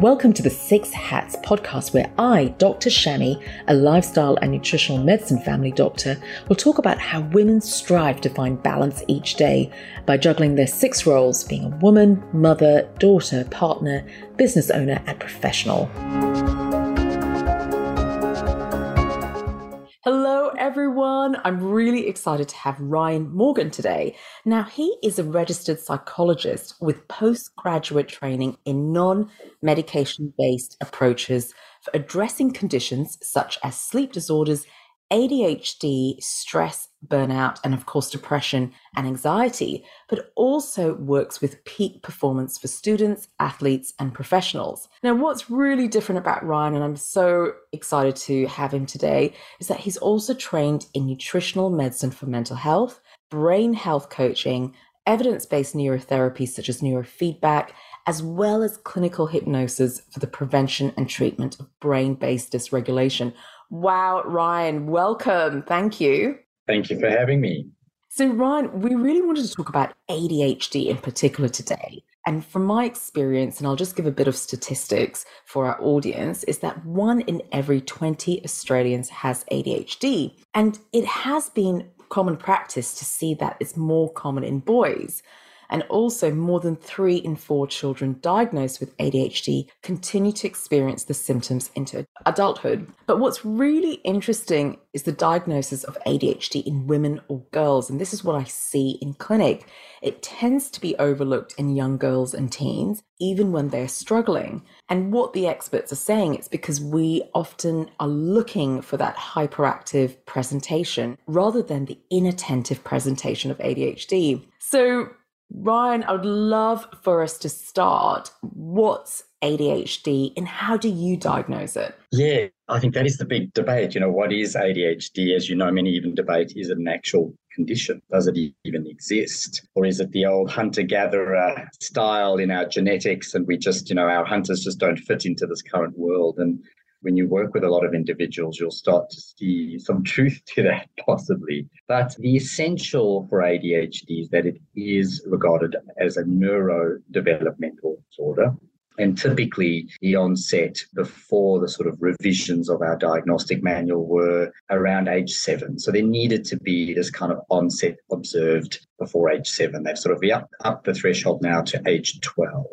Welcome to the Six Hats podcast, where I, Dr. Shami, a lifestyle and nutritional medicine family doctor, will talk about how women strive to find balance each day by juggling their six roles being a woman, mother, daughter, partner, business owner, and professional. Everyone. I'm really excited to have Ryan Morgan today. Now, he is a registered psychologist with postgraduate training in non medication based approaches for addressing conditions such as sleep disorders ADHD, stress, burnout, and of course, depression and anxiety, but also works with peak performance for students, athletes, and professionals. Now, what's really different about Ryan, and I'm so excited to have him today, is that he's also trained in nutritional medicine for mental health, brain health coaching, evidence based neurotherapy such as neurofeedback, as well as clinical hypnosis for the prevention and treatment of brain based dysregulation Wow, Ryan, welcome. Thank you. Thank you for having me. So, Ryan, we really wanted to talk about ADHD in particular today. And from my experience, and I'll just give a bit of statistics for our audience, is that one in every 20 Australians has ADHD. And it has been common practice to see that it's more common in boys. And also, more than three in four children diagnosed with ADHD continue to experience the symptoms into adulthood. But what's really interesting is the diagnosis of ADHD in women or girls. And this is what I see in clinic. It tends to be overlooked in young girls and teens, even when they're struggling. And what the experts are saying, it's because we often are looking for that hyperactive presentation rather than the inattentive presentation of ADHD. So, Ryan, I would love for us to start. What's ADHD and how do you diagnose it? Yeah, I think that is the big debate. You know, what is ADHD? As you know, many even debate is it an actual condition? Does it even exist? Or is it the old hunter gatherer style in our genetics and we just, you know, our hunters just don't fit into this current world? And when you work with a lot of individuals, you'll start to see some truth to that possibly. But the essential for ADHD is that it is regarded as a neurodevelopmental disorder. And typically, the onset before the sort of revisions of our diagnostic manual were around age seven. So there needed to be this kind of onset observed before age seven. They've sort of up, up the threshold now to age 12.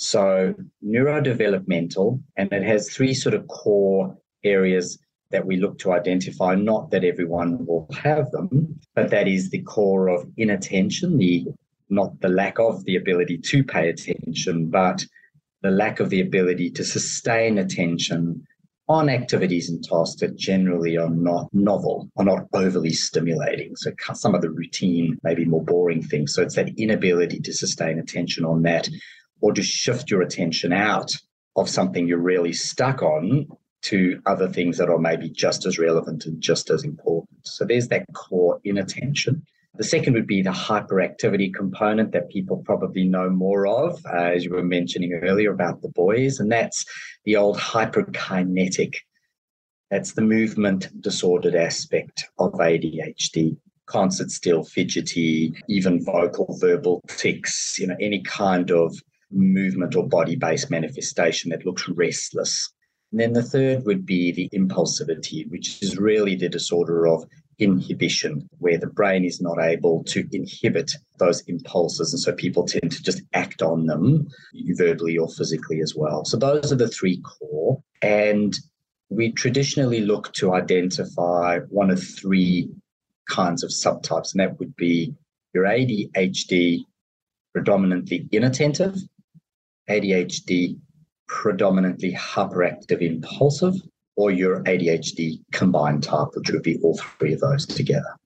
So, neurodevelopmental, and it has three sort of core areas that we look to identify. Not that everyone will have them, but that is the core of inattention, the not the lack of the ability to pay attention, but the lack of the ability to sustain attention on activities and tasks that generally are not novel, are not overly stimulating. So some of the routine, maybe more boring things. So it's that inability to sustain attention on that or just shift your attention out of something you're really stuck on to other things that are maybe just as relevant and just as important. So there's that core inattention. The second would be the hyperactivity component that people probably know more of, uh, as you were mentioning earlier about the boys, and that's the old hyperkinetic. That's the movement disordered aspect of ADHD. Can't sit still, fidgety, even vocal, verbal tics, you know, any kind of movement or body based manifestation that looks restless. And then the third would be the impulsivity, which is really the disorder of inhibition, where the brain is not able to inhibit those impulses. And so people tend to just act on them verbally or physically as well. So those are the three core. And we traditionally look to identify one of three kinds of subtypes, and that would be your ADHD predominantly inattentive, ADHD predominantly hyperactive impulsive, or your ADHD combined type, which would be all three of those together.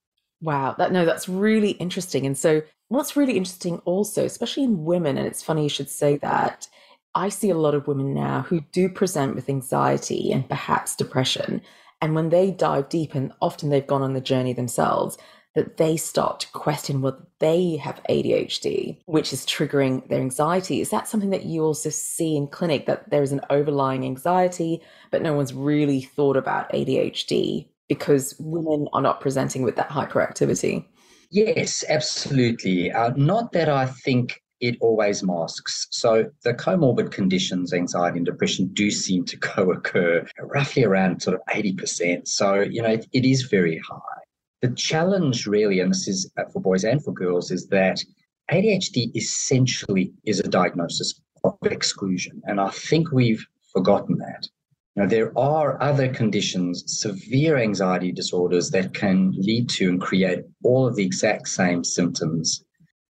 Wow, that no, that's really interesting. And so, what's really interesting also, especially in women, and it's funny you should say that. I see a lot of women now who do present with anxiety and perhaps depression. And when they dive deep, and often they've gone on the journey themselves, that they start to question whether they have ADHD, which is triggering their anxiety. Is that something that you also see in clinic that there is an overlying anxiety, but no one's really thought about ADHD because women are not presenting with that hyperactivity? Yes, absolutely. Uh, not that I think it always masks. So the comorbid conditions, anxiety and depression, do seem to co-occur roughly around sort of 80%. So, you know, it, it is very high. The challenge really, and this is uh, for boys and for girls, is that ADHD essentially is a diagnosis of exclusion. And I think we've forgotten that. Now, there are other conditions, severe anxiety disorders, that can lead to and create all of the exact same symptoms,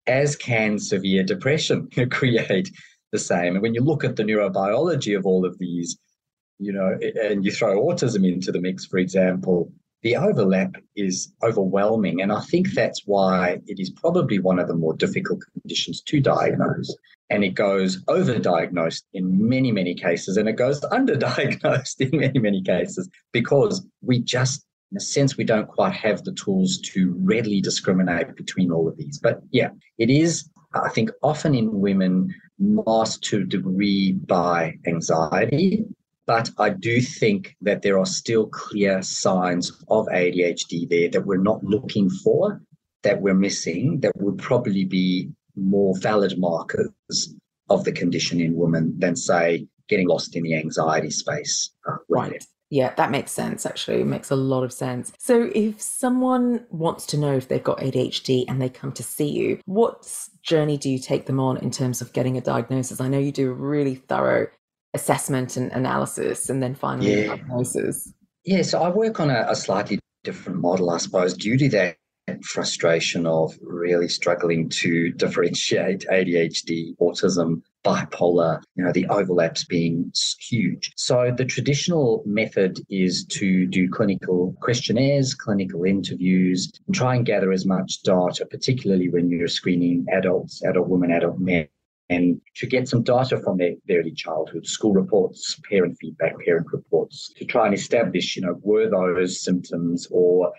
as can severe depression create the same. And when you look at the neurobiology of all of these, you know, and you throw autism into the mix, for example, the overlap is overwhelming. And I think that's why it is probably one of the more difficult conditions to diagnose. And it goes overdiagnosed in many, many cases, and it goes underdiagnosed in many, many cases because we just, in a sense, we don't quite have the tools to readily discriminate between all of these. But yeah, it is, I think, often in women masked to a degree by anxiety but I do think that there are still clear signs of ADHD there that we're not looking for, that we're missing, that would probably be more valid markers of the condition in women than, say, getting lost in the anxiety space. Uh, right. Yeah, that makes sense, actually. It makes a lot of sense. So, if someone wants to know if they've got ADHD and they come to see you, what journey do you take them on in terms of getting a diagnosis? I know you do a really thorough assessment and analysis and then finally yeah. diagnosis? Yeah, so I work on a, a slightly different model, I suppose, due to that frustration of really struggling to differentiate ADHD, autism, bipolar, you know, the overlaps being huge. So the traditional method is to do clinical questionnaires, clinical interviews, and try and gather as much data, particularly when you're screening adults, adult women, adult men and to get some data from their, early childhood, school reports, parent feedback, parent reports, to try and establish, you know, were those symptoms or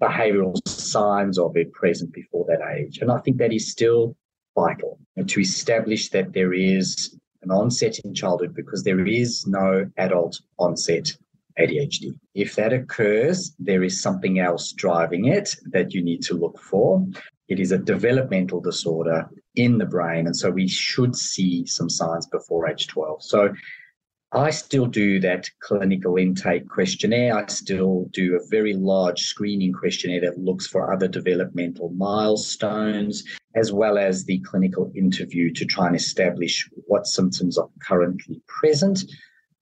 behavioral signs of it present before that age. And I think that is still vital to establish that there is an onset in childhood because there is no adult onset ADHD. If that occurs, there is something else driving it that you need to look for. It is a developmental disorder in the brain. And so we should see some signs before age 12. So I still do that clinical intake questionnaire. I still do a very large screening questionnaire that looks for other developmental milestones, as well as the clinical interview to try and establish what symptoms are currently present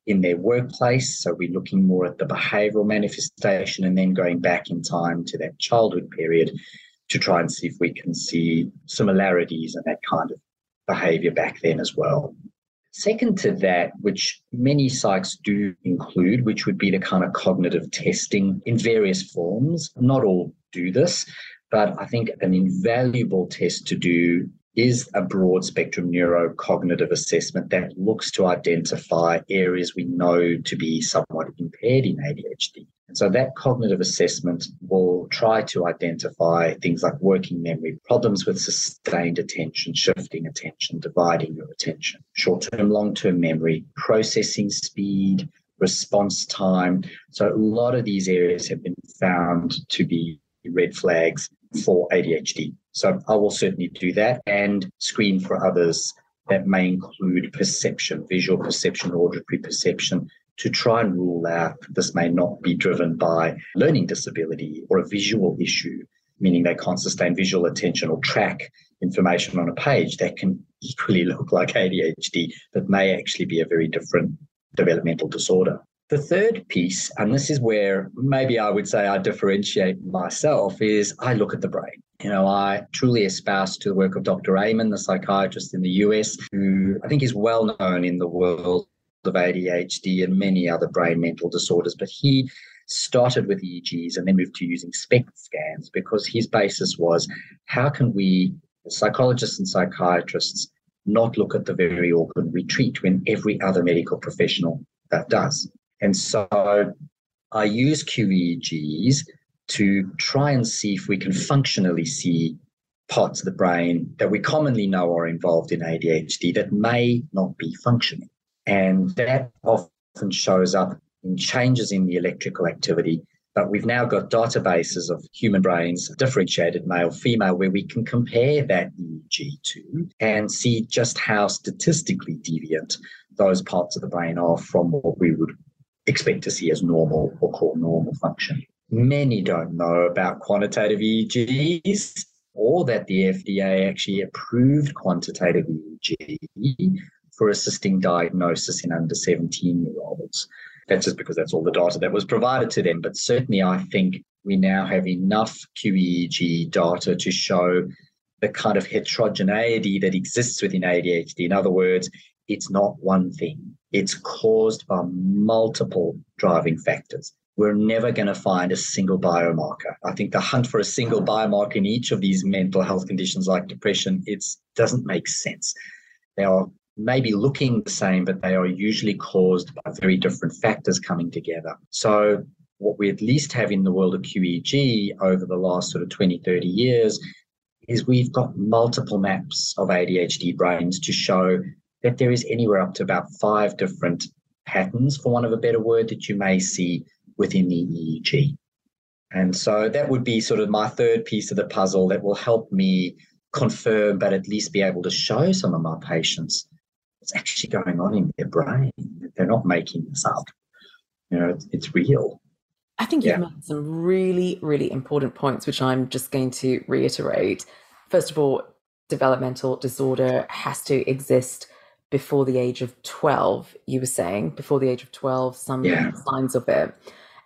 in their workplace. So we're looking more at the behavioral manifestation and then going back in time to that childhood period to try and see if we can see similarities and that kind of behavior back then as well. Second to that, which many psychs do include, which would be the kind of cognitive testing in various forms. Not all do this, but I think an invaluable test to do is a broad spectrum neurocognitive assessment that looks to identify areas we know to be somewhat impaired in ADHD. And so that cognitive assessment will try to identify things like working memory, problems with sustained attention, shifting attention, dividing your attention, short term, long term memory, processing speed, response time. So a lot of these areas have been found to be red flags for ADHD. So I will certainly do that and screen for others that may include perception, visual perception, auditory perception, to try and rule out this may not be driven by learning disability or a visual issue, meaning they can't sustain visual attention or track information on a page that can equally look like ADHD, but may actually be a very different developmental disorder. The third piece, and this is where maybe I would say I differentiate myself, is I look at the brain. You know, I truly espouse to the work of Dr. Amen, the psychiatrist in the US, who I think is well known in the world of ADHD and many other brain mental disorders. But he started with EEGs and then moved to using SPECT scans because his basis was how can we, psychologists and psychiatrists, not look at the very organ we treat when every other medical professional that does. And so I use QEEGs to try and see if we can functionally see parts of the brain that we commonly know are involved in ADHD that may not be functioning. And that often shows up in changes in the electrical activity But we've now got databases of human brains, differentiated male, female, where we can compare that EEG to and see just how statistically deviant those parts of the brain are from what we would expect to see as normal or call normal function. Many don't know about quantitative EEGs or that the FDA actually approved quantitative EEG for assisting diagnosis in under 17 year olds. That's just because that's all the data that was provided to them. But certainly, I think we now have enough QEEG data to show the kind of heterogeneity that exists within ADHD. In other words, it's not one thing, it's caused by multiple driving factors. We're never going to find a single biomarker. I think the hunt for a single biomarker in each of these mental health conditions like depression, it doesn't make sense. They are maybe looking the same, but they are usually caused by very different factors coming together. So, what we at least have in the world of QEEG over the last sort of 20, 30 years is we've got multiple maps of ADHD brains to show that there is anywhere up to about five different patterns, for want of a better word, that you may see within the EEG. And so that would be sort of my third piece of the puzzle that will help me confirm, but at least be able to show some of my patients what's actually going on in their brain. They're not making this up. You know, it's, it's real. I think you've yeah. made some really, really important points, which I'm just going to reiterate. First of all, developmental disorder has to exist before the age of 12, you were saying, before the age of 12, some yeah. signs of it.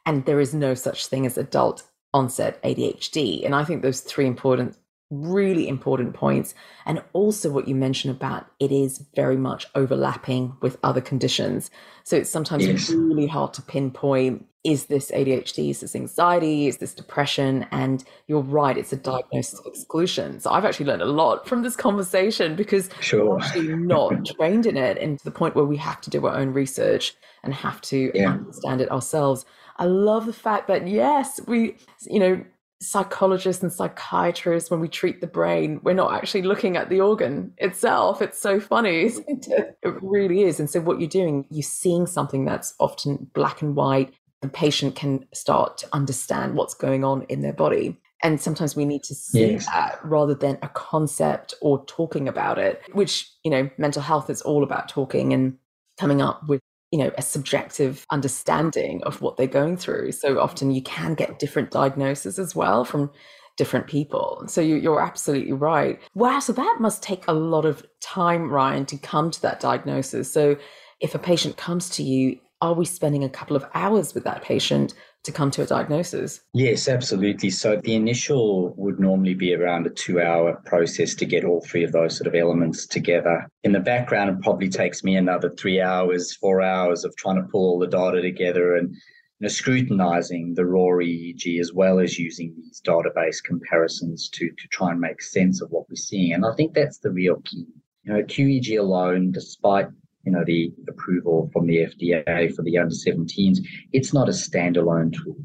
And there is no such thing as adult onset ADHD. And I think those three important really important points. And also, what you mentioned about it is very much overlapping with other conditions. So it's sometimes yes. really hard to pinpoint is this ADHD, is this anxiety, is this depression? And you're right, it's a mm-hmm. diagnosis of exclusion. So I've actually learned a lot from this conversation because sure. we're actually not trained in it and to the point where we have to do our own research and have to yeah. understand it ourselves. I love the fact that yes, we, you know, psychologists and psychiatrists, when we treat the brain, we're not actually looking at the organ itself. It's so funny, it? it really is. And so, what you're doing, you're seeing something that's often black and white. The patient can start to understand what's going on in their body. And sometimes we need to see yes. that rather than a concept or talking about it, which, you know, mental health is all about talking and coming up with you know a subjective understanding of what they're going through so often you can get different diagnoses as well from different people so you, are absolutely right wow so that must take a lot of time ryan to come to that diagnosis so if a patient comes to you are we spending a couple of hours with that patient to come to a diagnosis? Yes, absolutely. So the initial would normally be around a two hour process to get all three of those sort of elements together. In the background, it probably takes me another three hours, four hours of trying to pull all the data together and you know, scrutinizing the raw EEG as well as using these database comparisons to, to try and make sense of what we're seeing. And I think that's the real key. You know, QEEG alone, despite you know, the approval from the FDA for the under 17s, it's not a standalone tool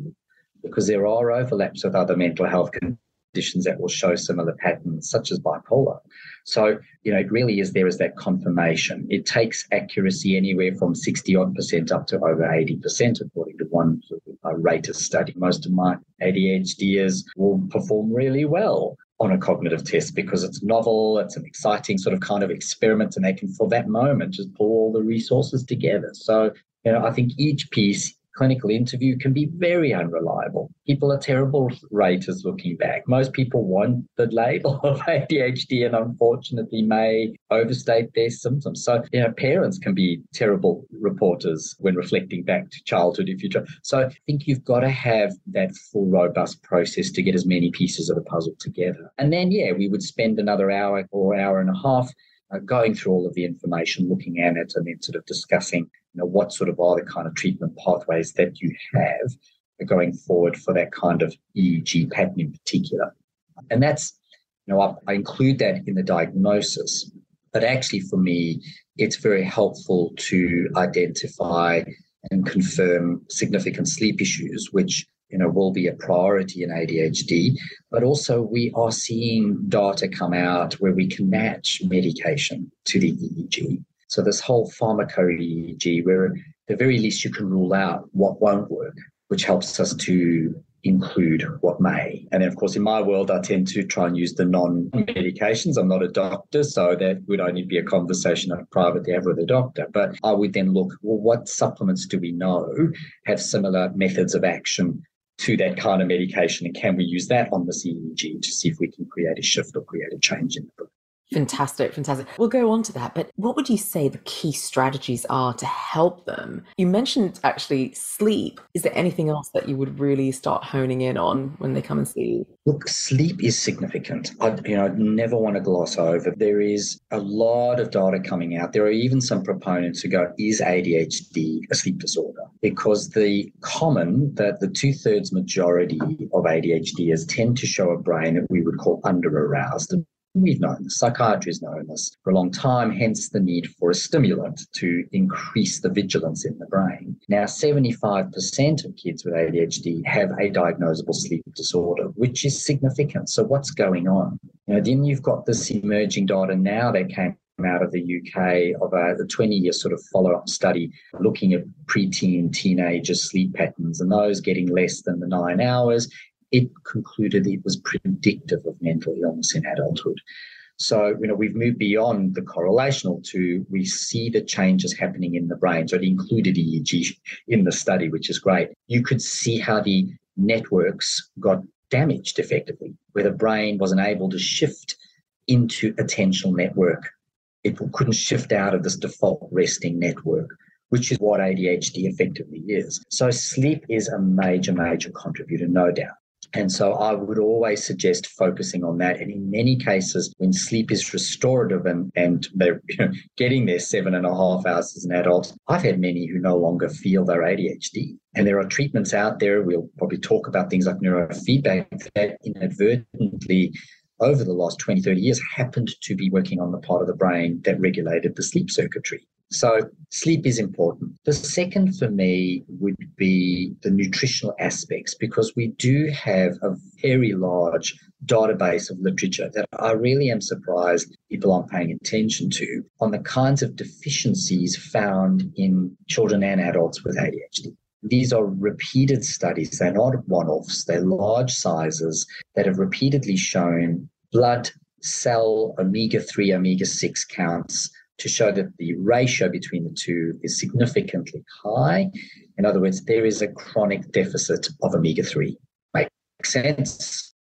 because there are overlaps with other mental health conditions that will show similar patterns, such as bipolar. So, you know, it really is there is that confirmation. It takes accuracy anywhere from 60 odd percent up to over 80%, according to one uh, rater study. Most of my ADHDers will perform really well on a cognitive test because it's novel, it's an exciting sort of kind of experiment, and they can, for that moment, just pull all the resources together. So, you know, I think each piece clinical interview can be very unreliable. People are terrible raters looking back. Most people want the label of ADHD and unfortunately may overstate their symptoms. So, you know, parents can be terrible reporters when reflecting back to childhood if you try. So I think you've got to have that full robust process to get as many pieces of the puzzle together. And then, yeah, we would spend another hour or hour and a half uh, going through all of the information, looking at it, and then sort of discussing, you know, what sort of are the kind of treatment pathways that you have going forward for that kind of EEG pattern in particular. And that's, you know, I, I include that in the diagnosis, but actually for me, it's very helpful to identify and confirm significant sleep issues, which you know, will be a priority in ADHD. But also, we are seeing data come out where we can match medication to the EEG. So this whole pharmaco EEG, where at the very least you can rule out what won't work. which helps us to include what may. And then, of course, in my world, I tend to try and use the non medications. I'm not a doctor, so that would only be a conversation I'd privately have with a doctor. But I would then look, well, what supplements do we know have similar methods of action to that kind of medication? And can we use that on the QEEG to see if we can create a shift or create a change in the Fantastic, fantastic. We'll go on to that, but what would you say the key strategies are to help them? You mentioned actually sleep. Is there anything else that you would really start honing in on when they come and see you? Look, sleep is significant. I, you know, I never want to gloss over. There is a lot of data coming out. There are even some proponents who go, "Is ADHD a sleep disorder?" Because the common, that the two thirds majority of ADHDers tend to show a brain that we would call under aroused. We've known this, psychiatry has known this for a long time, hence the need for a stimulant to increase the vigilance in the brain. Now, 75% of kids with ADHD have a diagnosable sleep disorder, which is significant. So, what's going on? You know, then you've got this emerging data now that came out of the UK of a, a 20 year sort of follow up study looking at preteen teenagers' sleep patterns and those getting less than the nine hours it concluded it was predictive of mental illness in adulthood. So, you know, we've moved beyond the correlational to we see the changes happening in the brain. So it included EEG in the study, which is great. You could see how the networks got damaged effectively, where the brain wasn't able to shift into attentional network. It couldn't shift out of this default resting network, which is what ADHD effectively is. So sleep is a major, major contributor, no doubt. And so I would always suggest focusing on that. And in many cases, when sleep is restorative and, and they're you know, getting their seven and a half hours as an adult, I've had many who no longer feel their ADHD. And there are treatments out there. We'll probably talk about things like neurofeedback that inadvertently over the last 20, 30 years happened to be working on the part of the brain that regulated the sleep circuitry. So sleep is important. The second for me would be the nutritional aspects because we do have a very large database of literature that I really am surprised people aren't paying attention to on the kinds of deficiencies found in children and adults with ADHD. These are repeated studies. They're not one offs, they're large sizes that have repeatedly shown blood cell omega 3, omega 6 counts to show that the ratio between the two is significantly high. In other words, there is a chronic deficit of omega 3. Makes sense?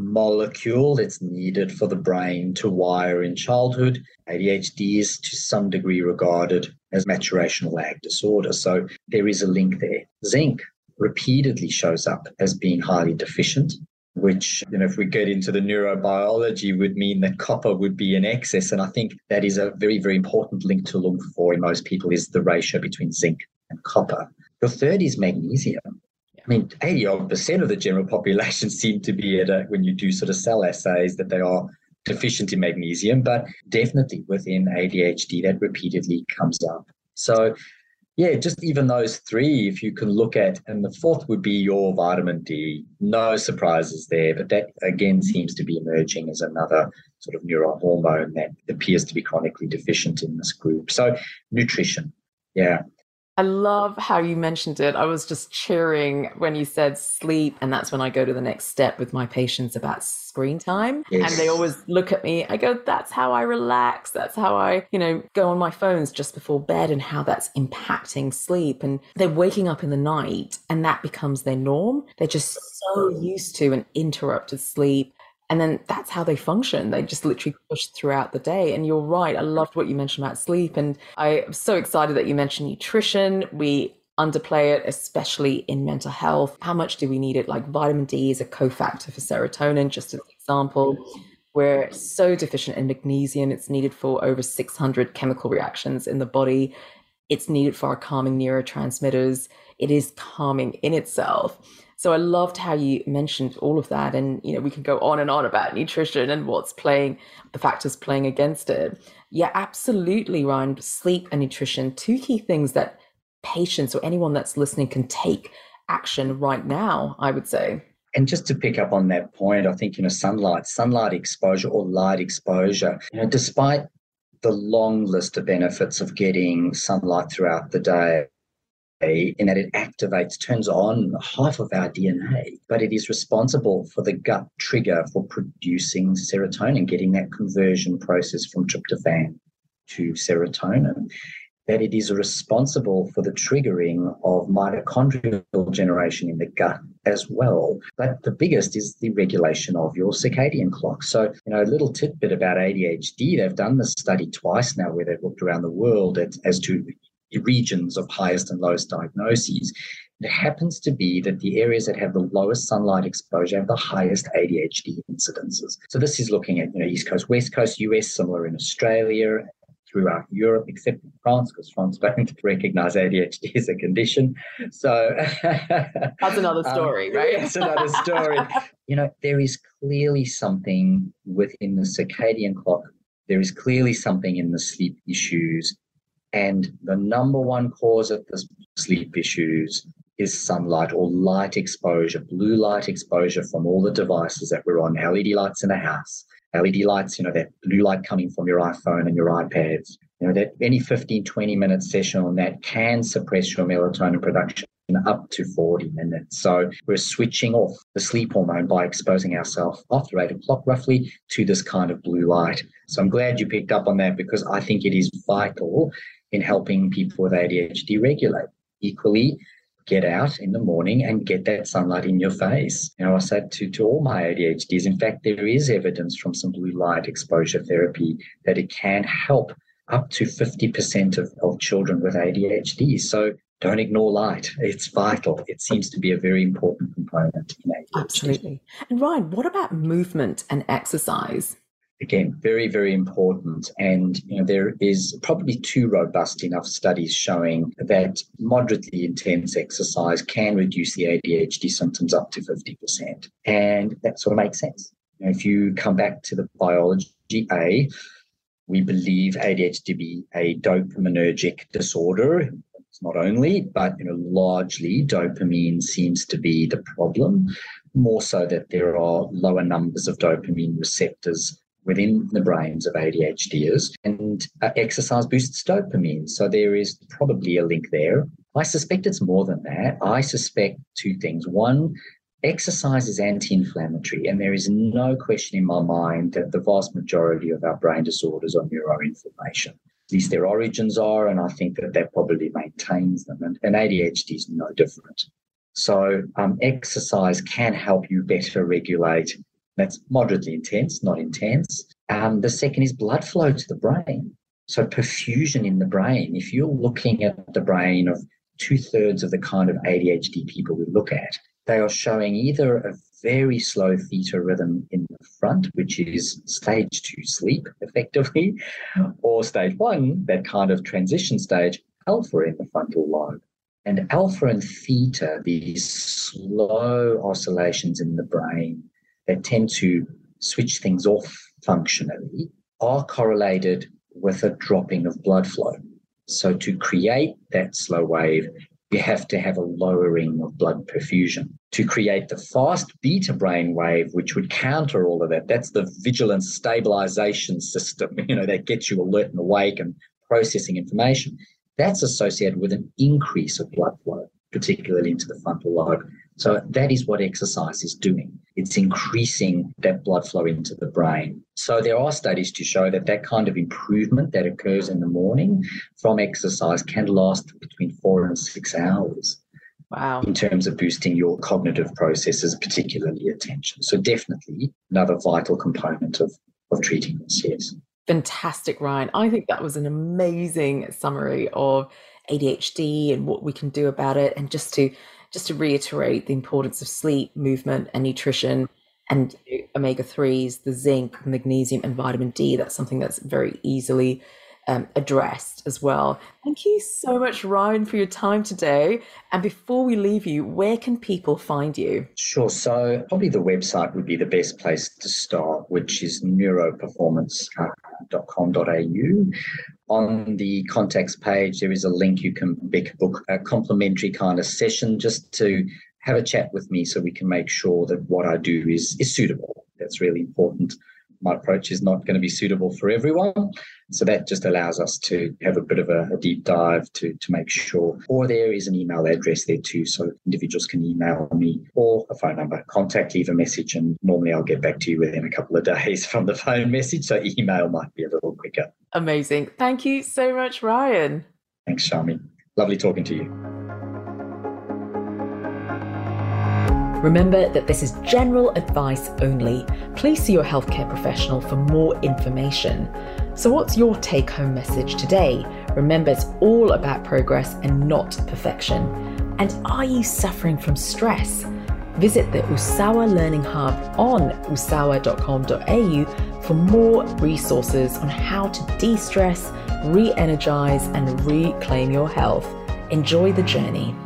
Molecule that's needed for the brain to wire in childhood. ADHD is to some degree regarded as maturation lag disorder. So there is a link there. Zinc repeatedly shows up as being highly deficient which, you know, if we get into the neurobiology, would mean that copper would be in excess. And I think that is a very, very important link to look for in most people is the ratio between zinc and copper. The third is magnesium. I mean, 80 odd percent of the general population seem to be at a, when you do sort of cell assays that they are deficient in magnesium, but definitely within ADHD that repeatedly comes up. So yeah, just even those three, if you can look at, and the fourth would be your vitamin D. No surprises there, but that again seems to be emerging as another sort of neurohormone that appears to be chronically deficient in this group. So, nutrition, yeah, I love how you mentioned it. I was just cheering when you said sleep. And that's when I go to the next step with my patients about screen time. Yes. And they always look at me. I go, that's how I relax. That's how I, you know, go on my phones just before bed and how that's impacting sleep. And they're waking up in the night and that becomes their norm. They're just so used to an interrupted sleep and then that's how they function. They just literally push throughout the day. And you're right. I loved what you mentioned about sleep. And I'm so excited that you mentioned nutrition. We underplay it, especially in mental health. How much do we need it? Like vitamin D is a cofactor for serotonin, just as an example. We're so deficient in magnesium. It's needed for over 600 chemical reactions in the body. It's needed for our calming neurotransmitters. It is calming in itself. So I loved how you mentioned all of that. And, you know, we can go on and on about nutrition and what's playing, the factors playing against it. Yeah, absolutely, Ryan. Sleep and nutrition, two key things that patients or anyone that's listening can take action right now, I would say. And just to pick up on that point, I think, you know, sunlight, sunlight exposure or light exposure, you know, despite the long list of benefits of getting sunlight throughout the day, in that it activates, turns on half of our DNA, but it is responsible for the gut trigger for producing serotonin, getting that conversion process from tryptophan to serotonin that it is responsible for the triggering of mitochondrial generation in the gut as well. But the biggest is the regulation of your circadian clock. So, you know, a little tidbit about ADHD, they've done this study twice now where they've looked around the world at, as to regions of highest and lowest diagnoses. It happens to be that the areas that have the lowest sunlight exposure have the highest ADHD incidences. So this is looking at you know East Coast, West Coast, US, similar in Australia, throughout Europe, except in France, because France don't recognize ADHD as a condition. So that's another um, story, um, right? It's another story. you know, there is clearly something within the circadian clock. There is clearly something in the sleep issues. And the number one cause of the sleep issues is sunlight or light exposure, blue light exposure from all the devices that we're on, LED lights in the house, LED lights, you know, that blue light coming from your iPhone and your iPads, you know, that any 15, 20 minute session on that can suppress your melatonin production up to 40 minutes. So we're switching off the sleep hormone by exposing ourselves after eight o'clock roughly to this kind of blue light. So I'm glad you picked up on that because I think it is vital in helping people with ADHD regulate. Equally, get out in the morning and get that sunlight in your face. You know, I said to, to all my ADHDs, in fact, there is evidence from some blue light exposure therapy that it can help up to 50% of, of children with ADHD. So don't ignore light. It's vital. It seems to be a very important component in ADHD. Absolutely. And Ryan, what about movement and exercise? Again, very, very important. And you know, there is probably two robust enough studies showing that moderately intense exercise can reduce the ADHD symptoms up to 50%. And that sort of makes sense. You know, if you come back to the biology, A, we believe ADHD to be a dopaminergic disorder. It's not only, but you know, largely dopamine seems to be the problem. More so that there are lower numbers of dopamine receptors within the brains of ADHDers, and uh, exercise boosts dopamine. So there is probably a link there. I suspect it's more than that. I suspect two things. One, exercise is anti inflammatory, and there is no question in my mind that the vast majority of our brain disorders are neuroinflammation. At least their origins are, and I think that that probably maintains them. And, and ADHD is no different. So, um, exercise can help you better regulate that's moderately intense, not intense. Um, the second is blood flow to the brain. So perfusion in the brain. If you're looking at the brain of two thirds of the kind of ADHD people we look at, they are showing either a very slow theta rhythm in the front, which is stage two sleep effectively, or stage one, that kind of transition stage, alpha in the frontal lobe. And alpha and theta, these slow oscillations in the brain, that tend to switch things off functionally are correlated with a dropping of blood flow. So, to create that slow wave, you have to have a lowering of blood perfusion. To create the fast beta brain wave, which would counter all of that, that's the vigilance stabilization system, you know, that gets you alert and awake and processing information. That's associated with an increase of blood flow, particularly into the frontal lobe. So that is what exercise is doing. It's increasing that blood flow into the brain. So there are studies to show that that kind of improvement that occurs in the morning from exercise can last between four and six hours. Wow. In terms of boosting your cognitive processes, particularly attention. So definitely another vital component of, of treating this, yes. Fantastic, Ryan. I think that was an amazing summary of ADHD and what we can do about it and just to just to reiterate the importance of sleep, movement, and nutrition, and omega 3s, the zinc, magnesium, and vitamin D. That's something that's very easily um, addressed as well. Thank you so much, Ryan, for your time today. And before we leave you, where can people find you? Sure. So, probably the website would be the best place to start, which is neuroperformance.com.au. On the contacts page, there is a link you can book a complimentary kind of session just to have a chat with me so we can make sure that what I do is, is suitable. That's really important my approach is not going to be suitable for everyone. So that just allows us to have a bit of a, a, deep dive to, to make sure, or there is an email address there too. So individuals can email me or a phone number, contact, leave a message, and normally I'll get back to you within a couple of days from the phone message. So email might be a little quicker. Amazing. Thank you so much, Ryan. Thanks, Shami. Lovely talking to you. Remember that this is general advice only. Please see your healthcare professional for more information. So, what's your take home message today? Remember, it's all about progress and not perfection. And are you suffering from stress? Visit the Usawa Learning Hub on usawa.com.au for more resources on how to de stress, re energize, and reclaim your health. Enjoy the journey.